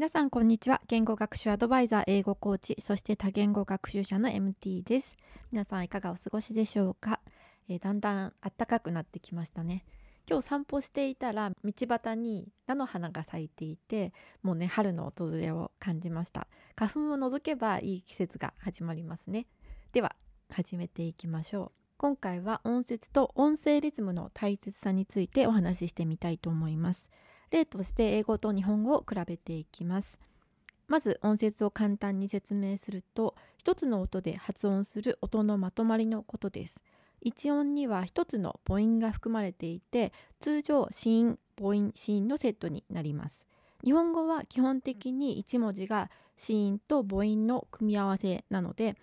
皆さんこんにちは。言語学習アドバイザー英語コーチそして多言語学習者の MT です。皆さんいかがお過ごしでしょうか、えー、だんだん暖かくなってきましたね。今日散歩していたら道端に菜の花が咲いていてもうね春の訪れを感じました。花粉を除けばいい季節が始まりますね。では始めていきましょう。今回は音節と音声リズムの大切さについてお話ししてみたいと思います。例として英語と日本語を比べていきます。まず音節を簡単に説明すると一つの音で発音する音のまとまりのことです。一音には一つの母音が含まれていて通常子音母音子音のセットになります。日本語は基本的に1文字が子音と母音の組み合わせなので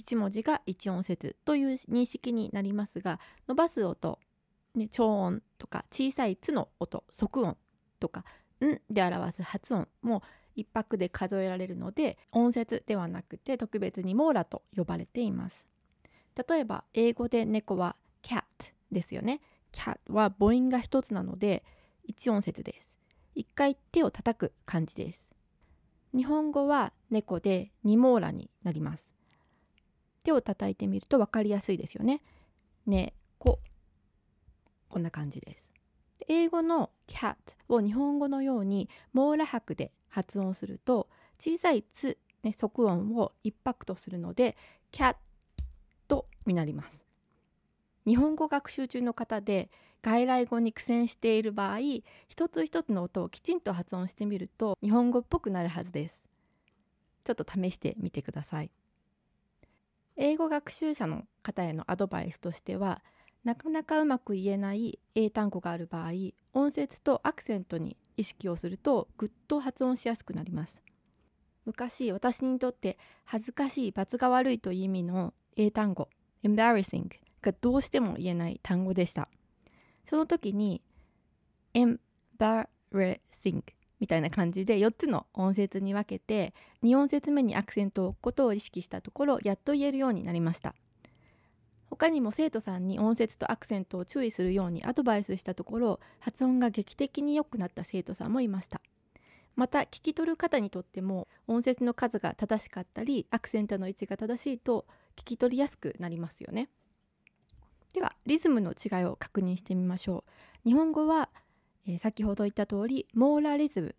1文字が1音節という認識になりますが伸ばす音、ね、超音とか小さい「つ」の音即音とか「ん」で表す発音も一拍で数えられるので音節ではなくて特別に網羅と呼ばれています。例えば英語で猫は cat ですよね。cat は母音が一つなので一音節です。一回手を叩く感じです。日本語は猫で二網羅になります。手を叩いてみると分かりやすいですよね。ねここんな感じです。英語の cat を日本語のように網羅拍で発音すると小さい「つ」ね、即音を一拍とするので cat になります。日本語学習中の方で外来語に苦戦している場合一つ一つの音をきちんと発音してみると日本語っぽくなるはずです。ちょっと試してみてください。英語学習者の方へのアドバイスとしてはなかなかうまく言えない英単語がある場合音節とアクセントに意識をするとぐっと発音しやすくなります。昔私にとって恥ずかしい罰が悪いという意味の英単語 embarrassing がどうしても言えない単語でした。その時に embarrassing みたいな感じで4つの音節に分けて2音節目にアクセントを置くことを意識したところやっと言えるようになりました。他にも生徒さんに音節とアクセントを注意するようにアドバイスしたところ発音が劇的に良くなった生徒さんもいました。また聞き取る方にとっても音節の数が正しかったりアクセントの位置が正しいと聞き取りやすくなりますよね。ではリズムの違いを確認してみましょう。日本語はえー、先ほど言った通りモーラリズム。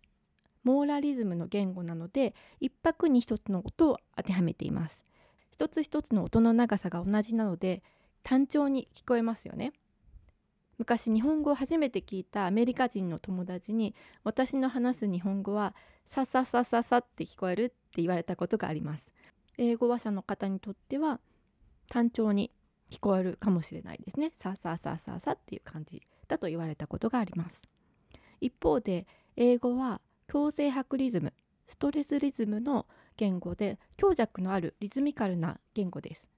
モーラリズムの言語なので一拍に一つの音を当てはめています。一つ一つの音の長さが同じなので単調に聞こえますよね。昔日本語を初めて聞いたアメリカ人の友達に私の話す日本語はさささささって聞こえるって言われたことがあります。英語話者の方にとっては単調に聞こえるかもしれないですね。さささささっていう感じだと言われたことがあります。一方で英語は強制拍リズムストレスリズムの言語で強弱のあるリズミカルな言語です。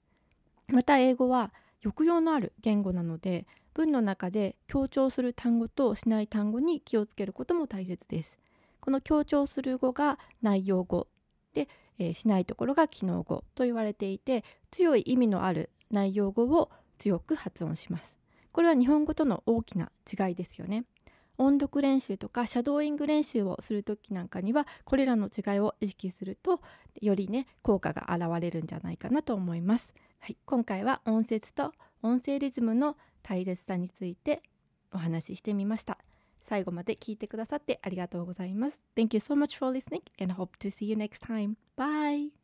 また英語は抑揚のある言語なので文の中で強調する単語としない単語に気をつけることも大切です。この強調する語が内容語で、えー、しないところが機能語と言われていて強い意味のある内容語を強く発音します。これは日本語との大きな違いですよね。音読練習とかシャドーイング練習をする時なんかにはこれらの違いを意識するとよりね効果が現れるんじゃないかなと思います。はい、今回は音節と音声リズムの大切さについてお話ししてみました。最後まで聞いてくださってありがとうございます。Thank you so much for listening and hope to see you next time. Bye!